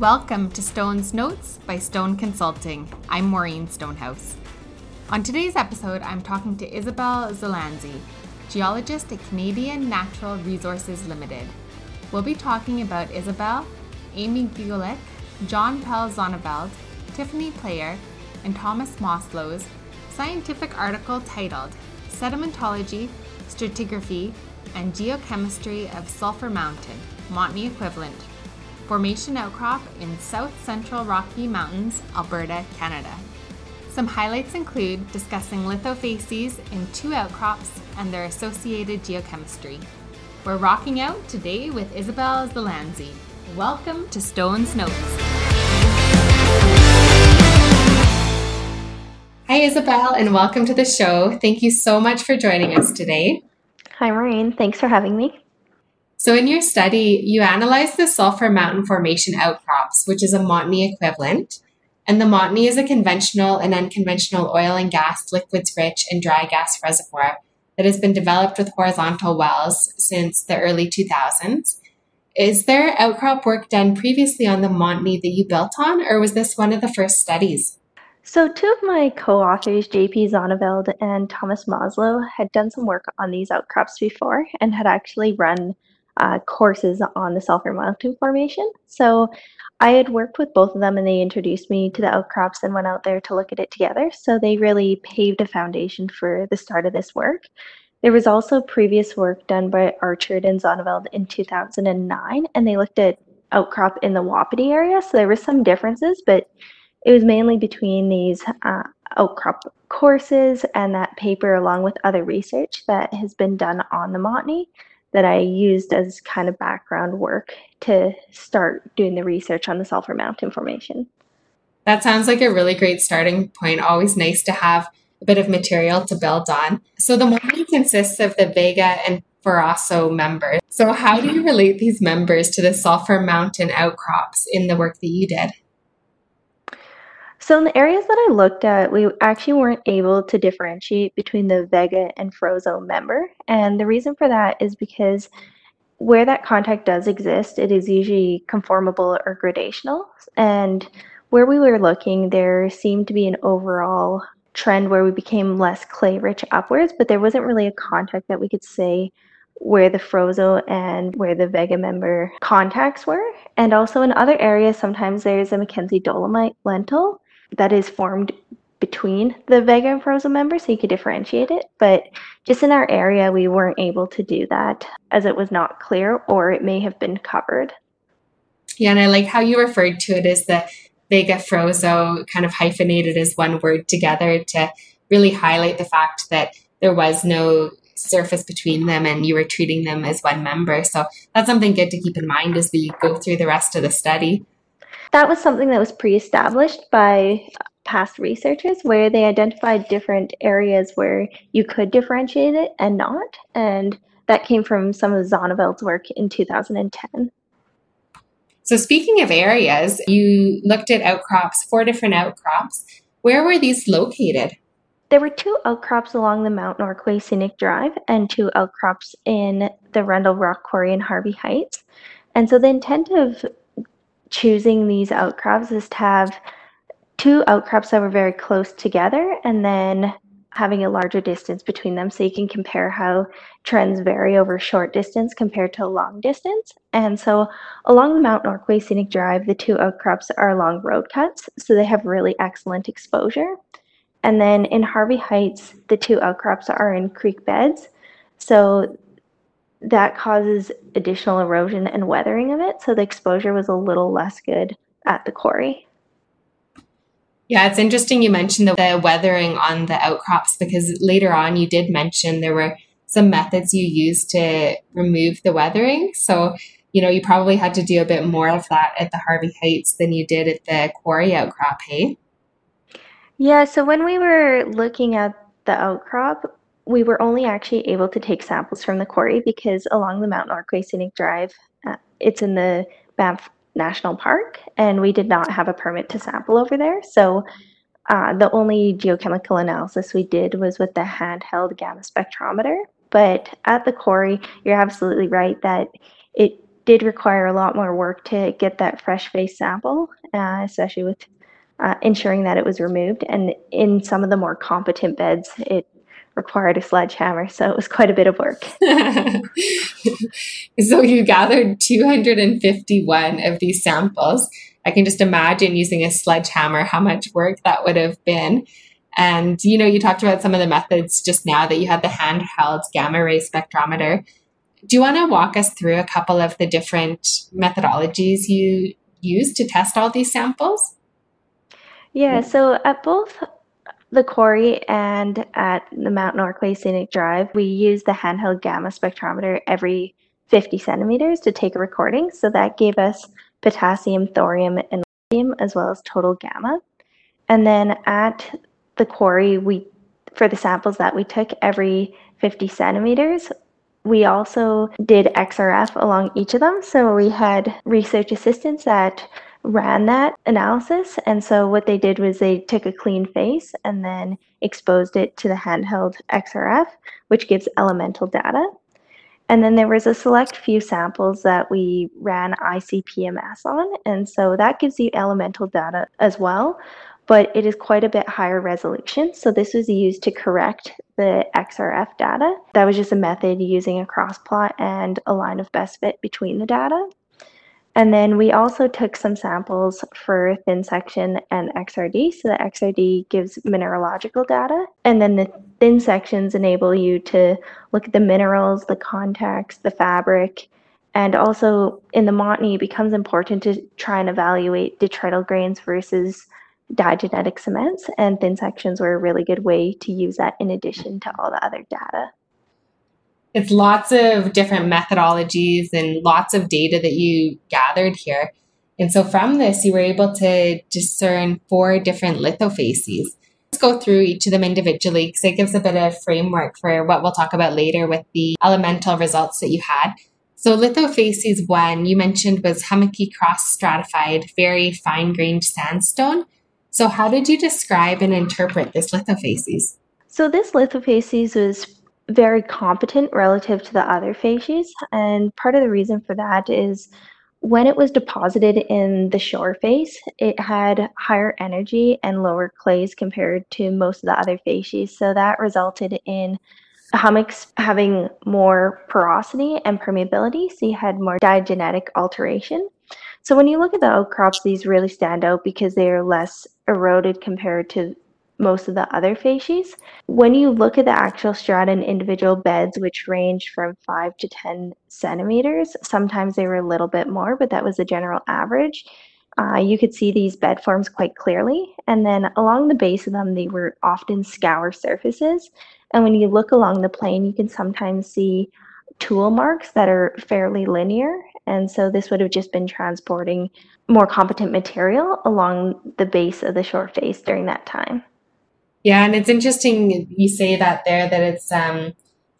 Welcome to Stone's Notes by Stone Consulting. I'm Maureen Stonehouse. On today's episode, I'm talking to Isabelle Zelazny, geologist at Canadian Natural Resources Limited. We'll be talking about Isabelle, Amy Gulick, John Paul Zonneveld, Tiffany Playter, and Thomas Moslow's scientific article titled Sedimentology, Stratigraphy, and Geochemistry of Sulphur Mountain, Montney Equivalent, Formation Outcrop in South Central Rocky Mountains, Alberta, Canada. Some highlights include discussing lithofacies in two outcrops and their associated geochemistry. We're rocking out today with Isabelle Zelazny. Welcome to Stone's Notes. Hi, Isabelle, and welcome to the show. Thank you so much for joining us today. Hi, Maureen. Thanks for having me. So, in your study, you analyzed the Sulphur Mountain Formation outcrops, which is a Montney equivalent. And the Montney is a conventional and unconventional oil and gas, liquids rich, and dry gas reservoir that has been developed with horizontal wells since the early 2000s. Is there outcrop work done previously on the Montney that you built on, or was this one of the first studies? So, two of my co authors, JP Zonneveld and Thomas Moslow, had done some work on these outcrops before and had actually run uh, courses on the Sulphur Mountain Formation. So, I had worked with both of them and they introduced me to the outcrops and went out there to look at it together. So, they really paved a foundation for the start of this work. There was also previous work done by Orchard and Zonneveld in 2009, and they looked at outcrop in the Wapiti area. So there were some differences, but it was mainly between these uh, outcrop courses and that paper, along with other research that has been done on the Montney, that I used as kind of background work to start doing the research on the Sulphur Mountain Formation. That sounds like a really great starting point. Always nice to have a bit of material to build on. So the Montney consists of the Vega and Phroso members. So how do you relate these members to the Sulphur Mountain outcrops in the work that you did? So in the areas that I looked at, we actually weren't able to differentiate between the Vega and Phroso member. And the reason for that is because where that contact does exist, it is usually conformable or gradational. And where we were looking, there seemed to be an overall trend where we became less clay rich upwards, but there wasn't really a contact that we could say where the Phroso and where the Vega member contacts were. And also in other areas, sometimes there's a Mackenzie dolomite lentil that is formed between the Vega and Phroso members, so you could differentiate it. But just in our area, we weren't able to do that as it was not clear or it may have been covered. Yeah, and I like how you referred to it as the Vega Phroso kind of hyphenated as one word together to really highlight the fact that there was no surface between them and you were treating them as one member. So that's something good to keep in mind as we go through the rest of the study. That was something that was pre established by past researchers where they identified different areas where you could differentiate it and not. And that came from some of Zonneveld's work in 2010. So, speaking of areas, you looked at outcrops, four different outcrops. Where were these located? There were two outcrops along the Mount Norquay Scenic Drive and two outcrops in the Rundle Rock Quarry in Harvey Heights. And so the intent of choosing these outcrops is to have two outcrops that were very close together and then having a larger distance between them so you can compare how trends vary over short distance compared to long distance. And so along the Mount Norquay Scenic Drive, the two outcrops are along road cuts, so they have really excellent exposure. And then in Harvey Heights, the two outcrops are in creek beds. So that causes additional erosion and weathering of it. So the exposure was a little less good at the quarry. Yeah, it's interesting you mentioned the, the weathering on the outcrops because later on you did mention there were some methods you used to remove the weathering. So, you know, you probably had to do a bit more of that at the Harvey Heights than you did at the quarry outcrop, hey? Yeah, so when we were looking at the outcrop, we were only actually able to take samples from the quarry because along the Mount Norquay Scenic Drive, uh, it's in the Banff National Park, and we did not have a permit to sample over there. So uh, the only geochemical analysis we did was with the handheld gamma spectrometer. But at the quarry, you're absolutely right that it did require a lot more work to get that fresh face sample, uh, especially with uh, ensuring that it was removed. And in some of the more competent beds, it required a sledgehammer, so it was quite a bit of work. so you gathered 251 of these samples. I can just imagine using a sledgehammer how much work that would have been. And you know, you talked about some of the methods just now that you had the handheld gamma ray spectrometer. Do you want to walk us through a couple of the different methodologies you use to test all these samples? Yeah, so at both the quarry and at the Mount Norquay Scenic Drive, we use the handheld gamma spectrometer every 50 centimeters to take a recording. So that gave us potassium, thorium, and lithium, as well as total gamma. And then at the quarry, we for the samples that we took every 50 centimeters, we also did XRF along each of them. So we had research assistants that ran that analysis. And so what they did was they took a clean face and then exposed it to the handheld XRF, which gives elemental data. And then there was a select few samples that we ran ICP-MS on. And so that gives you elemental data as well, but it is quite a bit higher resolution. So this was used to correct the XRF data. That was just a method using a cross plot and a line of best fit between the data. And then we also took some samples for thin section and XRD. So the XRD gives mineralogical data. And then the thin sections enable you to look at the minerals, the contacts, the fabric. And also in the Montney, it becomes important to try and evaluate detrital grains versus diagenetic cements. And thin sections were a really good way to use that in addition to all the other data it's lots of different methodologies and lots of data that you gathered here. And so from this, you were able to discern four different lithofacies. Let's go through each of them individually because it gives a bit of framework for what we'll talk about later with the elemental results that you had. So lithofacies one you mentioned was hummocky cross stratified, very fine grained sandstone. So how did you describe and interpret this lithofacies? So this lithofacies was very competent relative to the other facies. And part of the reason for that is when it was deposited in the shore face, it had higher energy and lower clays compared to most of the other facies. So that resulted in hummocks having more porosity and permeability. So you had more diagenetic alteration. So when you look at the outcrops, these really stand out because they are less eroded compared to most of the other facies. When you look at the actual strata in individual beds, which ranged from 5 to 10 centimeters, sometimes they were a little bit more, but that was the general average. Uh, you could see these bed forms quite clearly. And then along the base of them, they were often scour surfaces. And when you look along the plane, you can sometimes see tool marks that are fairly linear. And so this would have just been transporting more competent material along the base of the shore face during that time. Yeah, and it's interesting you say that there that it's um,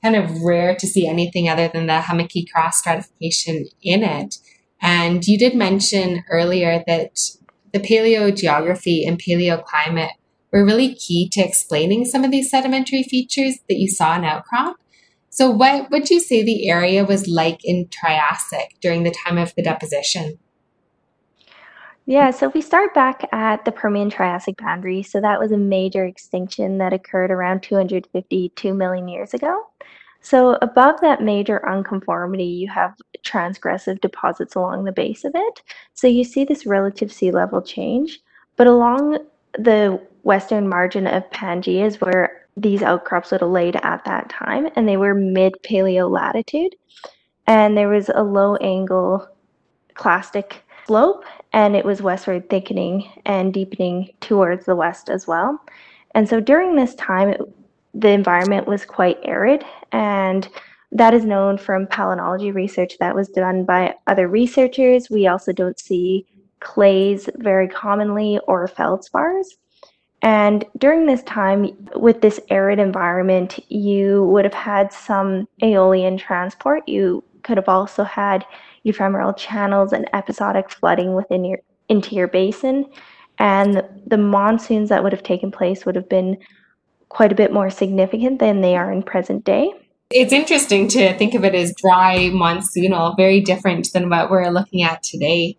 kind of rare to see anything other than the hummocky cross stratification in it. And you did mention earlier that the paleogeography and paleoclimate were really key to explaining some of these sedimentary features that you saw in outcrop. So, what would you say the area was like in Triassic during the time of the deposition? Yeah, so if we start back at the Permian Triassic boundary, so that was a major extinction that occurred around 252 million years ago. So above that major unconformity, you have transgressive deposits along the base of it. So you see this relative sea level change, but along the western margin of Pangea is where these outcrops would have laid at that time, and they were mid paleo latitude. And there was a low angle clastic slope and it was westward thickening and deepening towards the west as well. And so during this time, it, the environment was quite arid, and that is known from palynology research that was done by other researchers. We also don't see clays very commonly or feldspars. And during this time, with this arid environment, you would have had some aeolian transport. You could have also had ephemeral channels and episodic flooding within your interior basin. And the monsoons that would have taken place would have been quite a bit more significant than they are in present day. It's interesting to think of it as dry monsoonal, very different than what we're looking at today.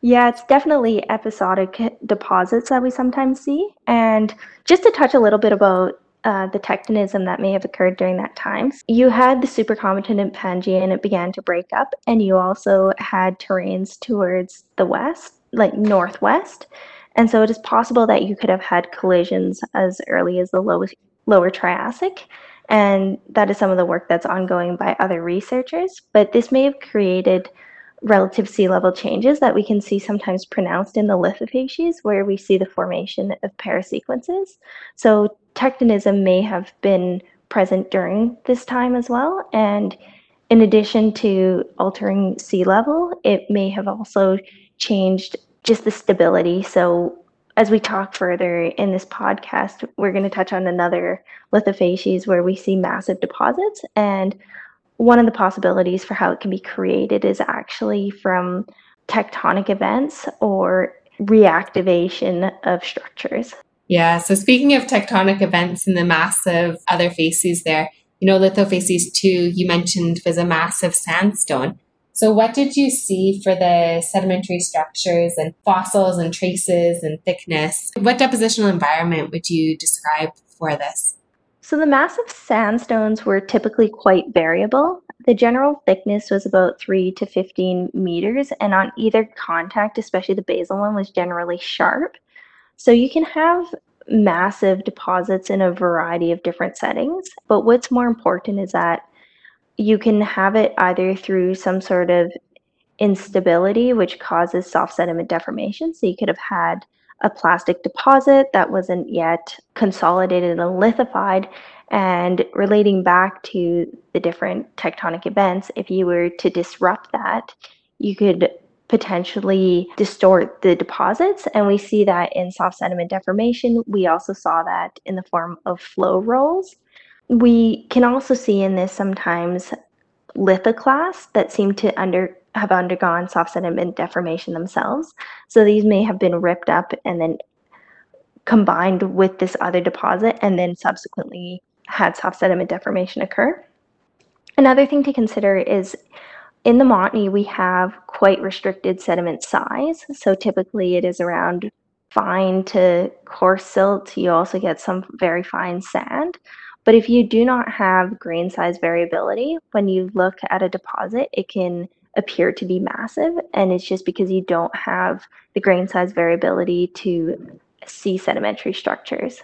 Yeah, it's definitely episodic deposits that we sometimes see. And just to touch a little bit about uh, the tectonism that may have occurred during that time. You had the supercontinent Pangaea and it began to break up, and you also had terranes towards the west, like northwest. And so it is possible that you could have had collisions as early as the low, lower Triassic. And that is some of the work that's ongoing by other researchers. But this may have created relative sea level changes that we can see sometimes pronounced in the lithofacies, where we see the formation of parasequences. So tectonism may have been present during this time as well. And in addition to altering sea level, it may have also changed just the stability. So as we talk further in this podcast, we're going to touch on another lithofacies where we see massive deposits. And one of the possibilities for how it can be created is actually from tectonic events or reactivation of structures. Yeah. So speaking of tectonic events and the massive other facies there, you know, lithofacies 2, you mentioned was a massive sandstone. So what did you see for the sedimentary structures and fossils and traces and thickness? What depositional environment would you describe for this? So the massive sandstones were typically quite variable. The general thickness was about 3 to 15 meters, and on either contact, especially the basal one, was generally sharp. So you can have massive deposits in a variety of different settings, but what's more important is that you can have it either through some sort of instability, which causes soft sediment deformation. So you could have had a plastic deposit that wasn't yet consolidated and lithified. And relating back to the different tectonic events, if you were to disrupt that, you could potentially distort the deposits. And we see that in soft sediment deformation. We also saw that in the form of flow rolls. We can also see in this sometimes lithoclasts that seem to under have undergone soft sediment deformation themselves. So these may have been ripped up and then combined with this other deposit and then subsequently had soft sediment deformation occur. Another thing to consider is in the Montney, we have quite restricted sediment size. So typically it is around fine to coarse silt. You also get some very fine sand. But if you do not have grain size variability, when you look at a deposit, it can appear to be massive. And it's just because you don't have the grain size variability to see sedimentary structures.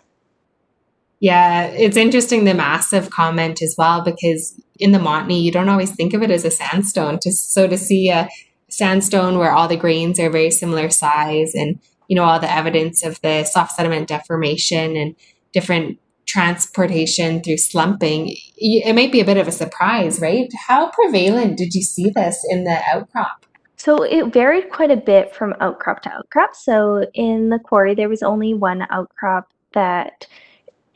Yeah, it's interesting the massive comment as well because in the Montney you don't always think of it as a sandstone. To so to see a sandstone where all the grains are very similar size and you know all the evidence of the soft sediment deformation and different transportation through slumping, it might be a bit of a surprise, right? How prevalent did you see this in the outcrop? So it varied quite a bit from outcrop to outcrop. So in the quarry, there was only one outcrop that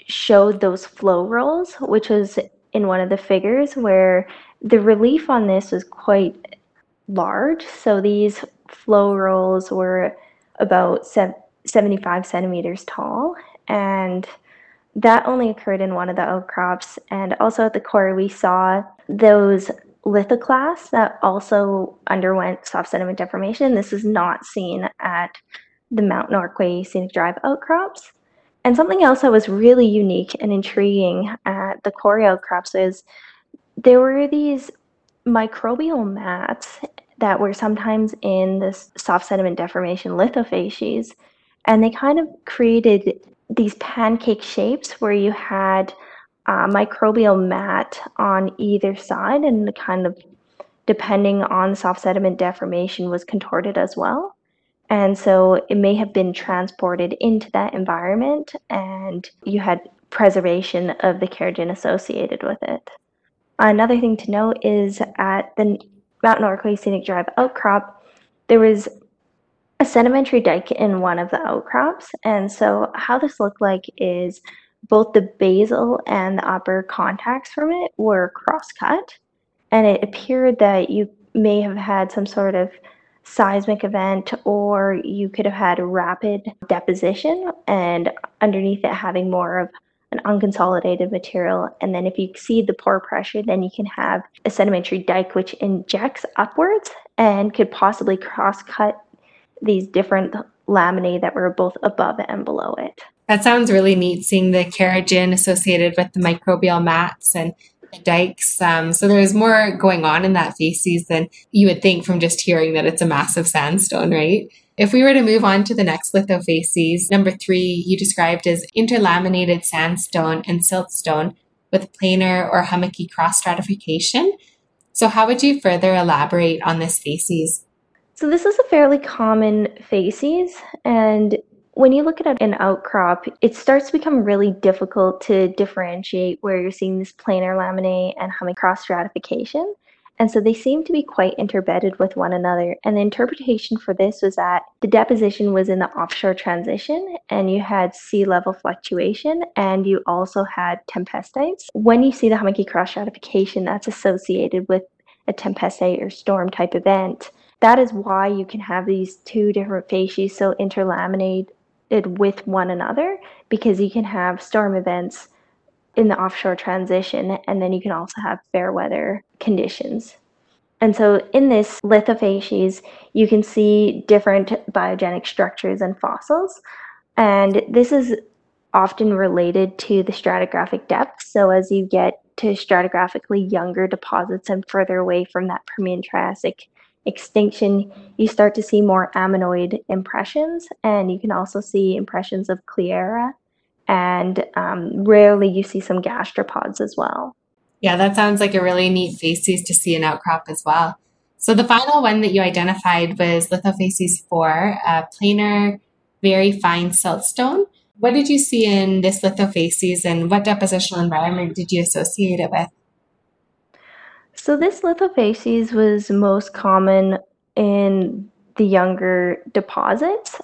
showed those flow rolls, which was in one of the figures where the relief on this was quite large. So these flow rolls were about 75 centimeters tall and that only occurred in one of the outcrops. And also at the core, we saw those lithoclasts that also underwent soft sediment deformation. This is not seen at the Mount Norquay Scenic Drive outcrops. And something else that was really unique and intriguing at the quarry outcrops is there were these microbial mats that were sometimes in this soft sediment deformation lithofacies, and they kind of created these pancake shapes where you had a microbial mat on either side and kind of depending on soft sediment deformation was contorted as well. And so it may have been transported into that environment and you had preservation of the kerogen associated with it. Another thing to note is at the Mount Norquay Scenic Drive outcrop, there was a sedimentary dike in one of the outcrops. And so how this looked like is both the basal and the upper contacts from it were cross-cut. And it appeared that you may have had some sort of seismic event or you could have had rapid deposition and underneath it having more of an unconsolidated material. And then if you exceed the pore pressure, then you can have a sedimentary dike which injects upwards and could possibly cross cut these different laminae that were both above and below it. That sounds really neat seeing the kerogen associated with the microbial mats and dikes. Um, so there's more going on in that facies than you would think from just hearing that it's a massive sandstone, right? If we were to move on to the next lithofacies, number three, you described as interlaminated sandstone and siltstone with planar or hummocky cross stratification. So, how would you further elaborate on this facies? So, this is a fairly common facies, and when you look at an outcrop, it starts to become really difficult to differentiate where you're seeing this planar laminae and hummocky cross stratification. And so they seem to be quite interbedded with one another. And the interpretation for this was that the deposition was in the offshore transition, and you had sea level fluctuation, and you also had tempestites. When you see the hummocky cross stratification, that's associated with a tempestite or storm type event. That is why you can have these two different facies so interlaminated with one another, because you can have storm events in the offshore transition, and then you can also have fair weather conditions. And so in this lithofacies, you can see different biogenic structures and fossils. And this is often related to the stratigraphic depth. So as you get to stratigraphically younger deposits and further away from that Permian Triassic extinction, you start to see more ammonoid impressions. And you can also see impressions of Claraia and um, rarely you see some gastropods as well. Yeah, that sounds like a really neat facies to see an outcrop as well. So the final one that you identified was lithofacies 4, a planar, very fine siltstone. What did you see in this lithofacies and what depositional environment did you associate it with? So this lithofacies was most common in the younger deposits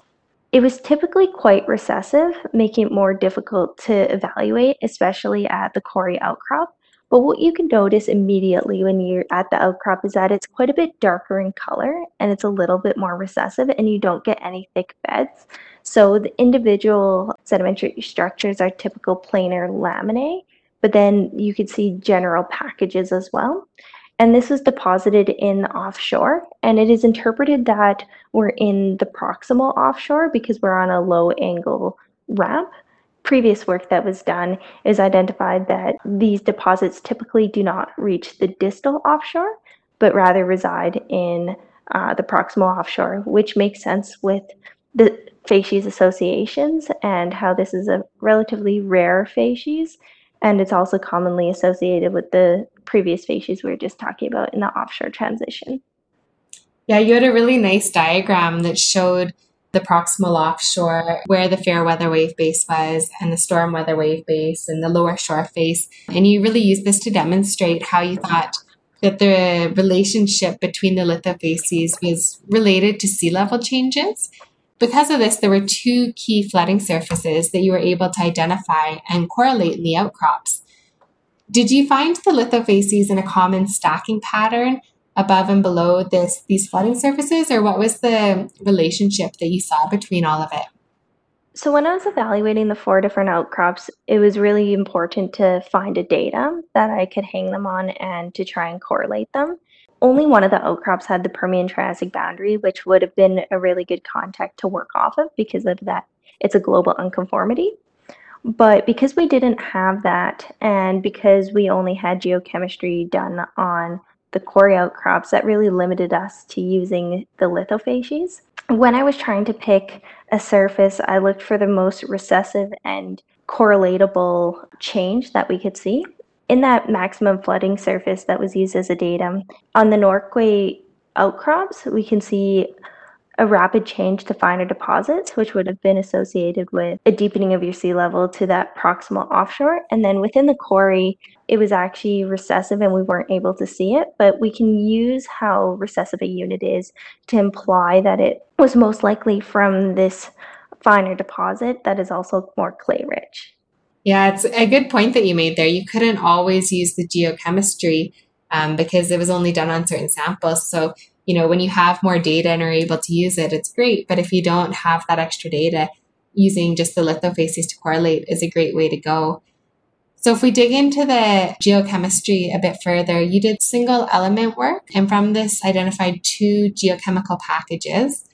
it was typically quite recessive, making it more difficult to evaluate, especially at the quarry outcrop. But what you can notice immediately when you're at the outcrop is that it's quite a bit darker in color and it's a little bit more recessive, and you don't get any thick beds. So the individual sedimentary structures are typical planar laminae, but then you could see general packages as well and this was deposited in offshore. And it is interpreted that we're in the proximal offshore because we're on a low angle ramp. Previous work that was done is identified that these deposits typically do not reach the distal offshore, but rather reside in uh, the proximal offshore, which makes sense with the facies associations and how this is a relatively rare facies and it's also commonly associated with the previous facies we were just talking about in the offshore transition. Yeah, you had a really nice diagram that showed the proximal offshore where the fair weather wave base was and the storm weather wave base and the lower shore face. And you really used this to demonstrate how you thought that the relationship between the lithofacies was related to sea level changes because of this, there were two key flooding surfaces that you were able to identify and correlate in the outcrops. Did you find the lithofacies in a common stacking pattern above and below this these flooding surfaces, or what was the relationship that you saw between all of it? So when I was evaluating the four different outcrops, it was really important to find a datum that I could hang them on and to try and correlate them only one of the outcrops had the Permian Triassic boundary, which would have been a really good contact to work off of because of that. It's a global unconformity. But because we didn't have that, and because we only had geochemistry done on the quarry outcrops, that really limited us to using the lithofacies. When I was trying to pick a surface, I looked for the most recessive and correlatable change that we could see in that maximum flooding surface that was used as a datum, on the Norquay outcrops, we can see a rapid change to finer deposits, which would have been associated with a deepening of your sea level to that proximal offshore. And then within the quarry, it was actually recessive and we weren't able to see it, but we can use how recessive a unit is to imply that it was most likely from this finer deposit that is also more clay rich. Yeah, it's a good point that you made there. You couldn't always use the geochemistry um, because it was only done on certain samples. So, you know, when you have more data and are able to use it, it's great. But if you don't have that extra data, using just the lithofacies to correlate is a great way to go. So, if we dig into the geochemistry a bit further, you did single element work, and from this identified two geochemical packages.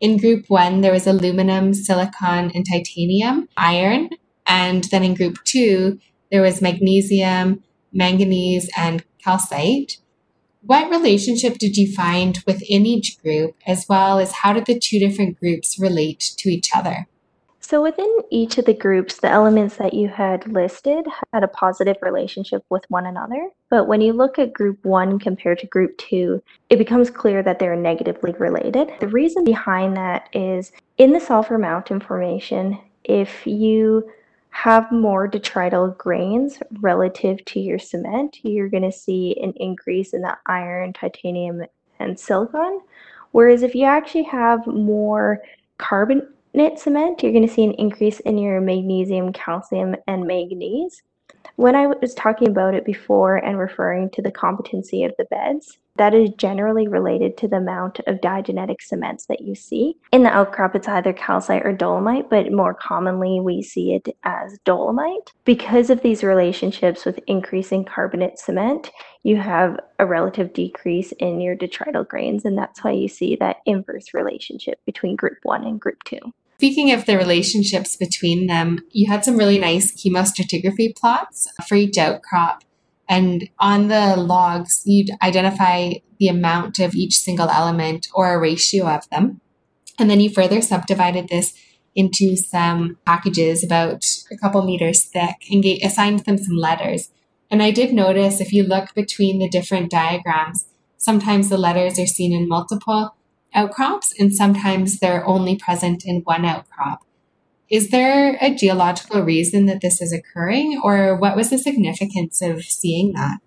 In group one, there was aluminum, silicon, and titanium, iron. And then in group two, there was magnesium, manganese, and calcite. What relationship did you find within each group, as well as how did the two different groups relate to each other? So, within each of the groups, the elements that you had listed had a positive relationship with one another. But when you look at group one compared to group two, it becomes clear that they're negatively related. The reason behind that is in the sulfur mountain formation, if you have more detrital grains relative to your cement, you're going to see an increase in the iron, titanium, and silicon. Whereas if you actually have more carbonate cement, you're going to see an increase in your magnesium, calcium, and manganese. When I was talking about it before and referring to the competency of the beds, that is generally related to the amount of diagenetic cements that you see. In the outcrop, it's either calcite or dolomite, but more commonly we see it as dolomite. Because of these relationships with increasing carbonate cement, you have a relative decrease in your detrital grains, and that's why you see that inverse relationship between group one and group two. Speaking of the relationships between them, you had some really nice chemostratigraphy plots for each outcrop. And on the logs, you'd identify the amount of each single element or a ratio of them. And then you further subdivided this into some packages about a couple meters thick and assigned them some letters. And I did notice if you look between the different diagrams, sometimes the letters are seen in multiple outcrops, and sometimes they're only present in one outcrop. Is there a geological reason that this is occurring, or what was the significance of seeing that?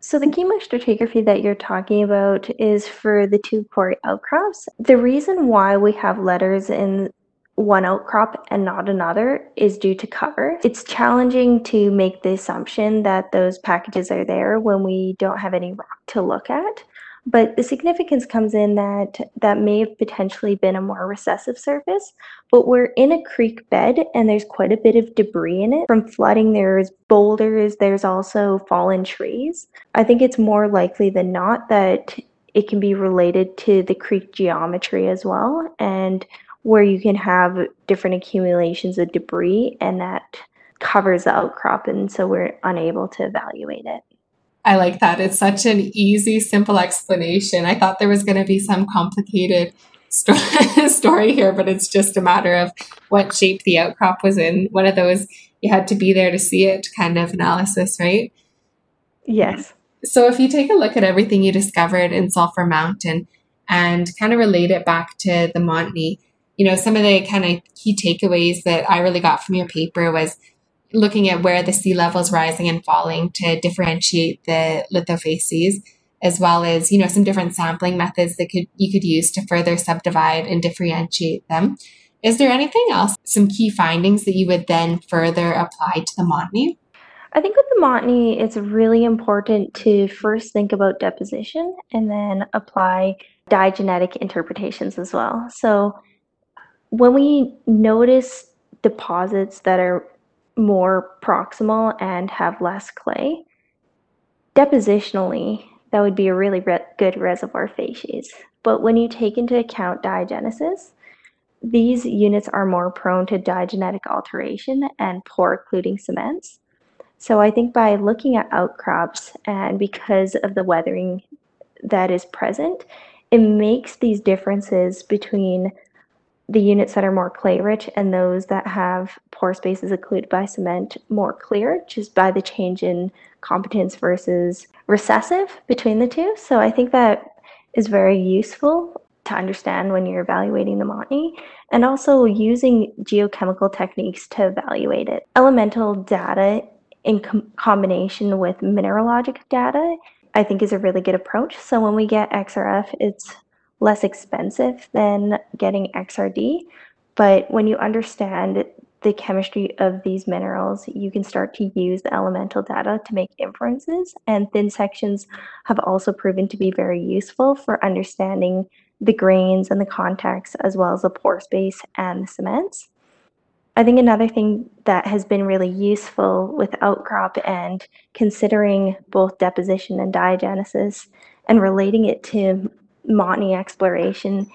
So, the chemostratigraphy that you're talking about is for the two quarry outcrops. The reason why we have letters in one outcrop and not another is due to cover. It's challenging to make the assumption that those packages are there when we don't have any rock to look at. But the significance comes in that that may have potentially been a more recessive surface, but we're in a creek bed and there's quite a bit of debris in it from flooding. There's boulders, there's also fallen trees. I think it's more likely than not that it can be related to the creek geometry as well, and where you can have different accumulations of debris and that covers the outcrop, and so we're unable to evaluate it. I like that. It's such an easy, simple explanation. I thought there was going to be some complicated story here, but it's just a matter of what shape the outcrop was in. One of those you had to be there to see it kind of analysis, right? Yes. So if you take a look at everything you discovered in Sulphur Mountain and kind of relate it back to the Montney, you know, some of the kind of key takeaways that I really got from your paper was looking at where the sea level is rising and falling to differentiate the lithofacies, as well as you know some different sampling methods that could you could use to further subdivide and differentiate them. Is there anything else, some key findings that you would then further apply to the Montney? I think with the Montney, it's really important to first think about deposition and then apply diagenetic interpretations as well. So when we notice deposits that are more proximal and have less clay. Depositionally, that would be a really re- good reservoir facies. But when you take into account diagenesis, these units are more prone to diagenetic alteration and pore occluding cements. So I think by looking at outcrops and because of the weathering that is present, it makes these differences between the units that are more clay rich and those that have pore spaces occluded by cement more clear just by the change in competence versus recessive between the two. So I think that is very useful to understand when you're evaluating the Montney and also using geochemical techniques to evaluate it. Elemental data in com- combination with mineralogic data I think is a really good approach. So when we get XRF, it's less expensive than getting XRD. But when you understand the chemistry of these minerals, you can start to use the elemental data to make inferences. And thin sections have also proven to be very useful for understanding the grains and the contacts, as well as the pore space and the cements. I think another thing that has been really useful with outcrop and considering both deposition and diagenesis and relating it to Montney exploration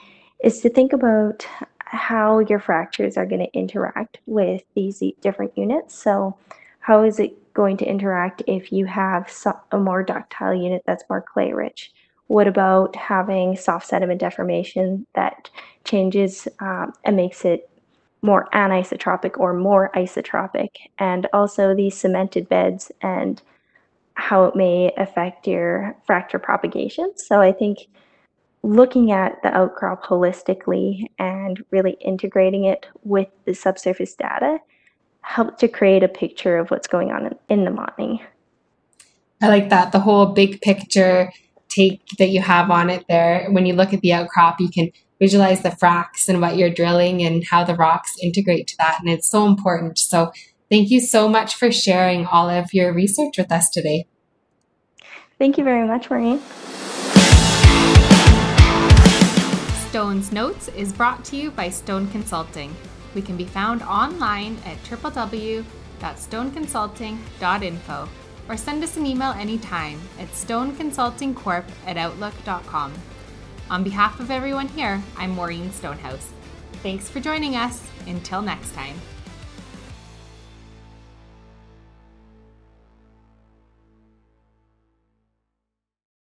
is to think about how your fractures are going to interact with these different units. So how is it going to interact if you have a more ductile unit that's more clay rich? What about having soft sediment deformation that changes um, and makes it more anisotropic or more isotropic? And also these cemented beds and how it may affect your fracture propagation. So I think looking at the outcrop holistically and really integrating it with the subsurface data helped to create a picture of what's going on in, the Montney. I like that. The whole big picture take that you have on it there. When you look at the outcrop, you can visualize the fracks and what you're drilling and how the rocks integrate to that. And it's so important. So thank you so much for sharing all of your research with us today. Thank you very much, Maureen. Stone's Notes is brought to you by Stone Consulting. We can be found online at www.stoneconsulting.info or send us an email anytime at stoneconsultingcorp at outlook.com. On behalf of everyone here, I'm Maureen Stonehouse. Thanks for joining us. Until next time.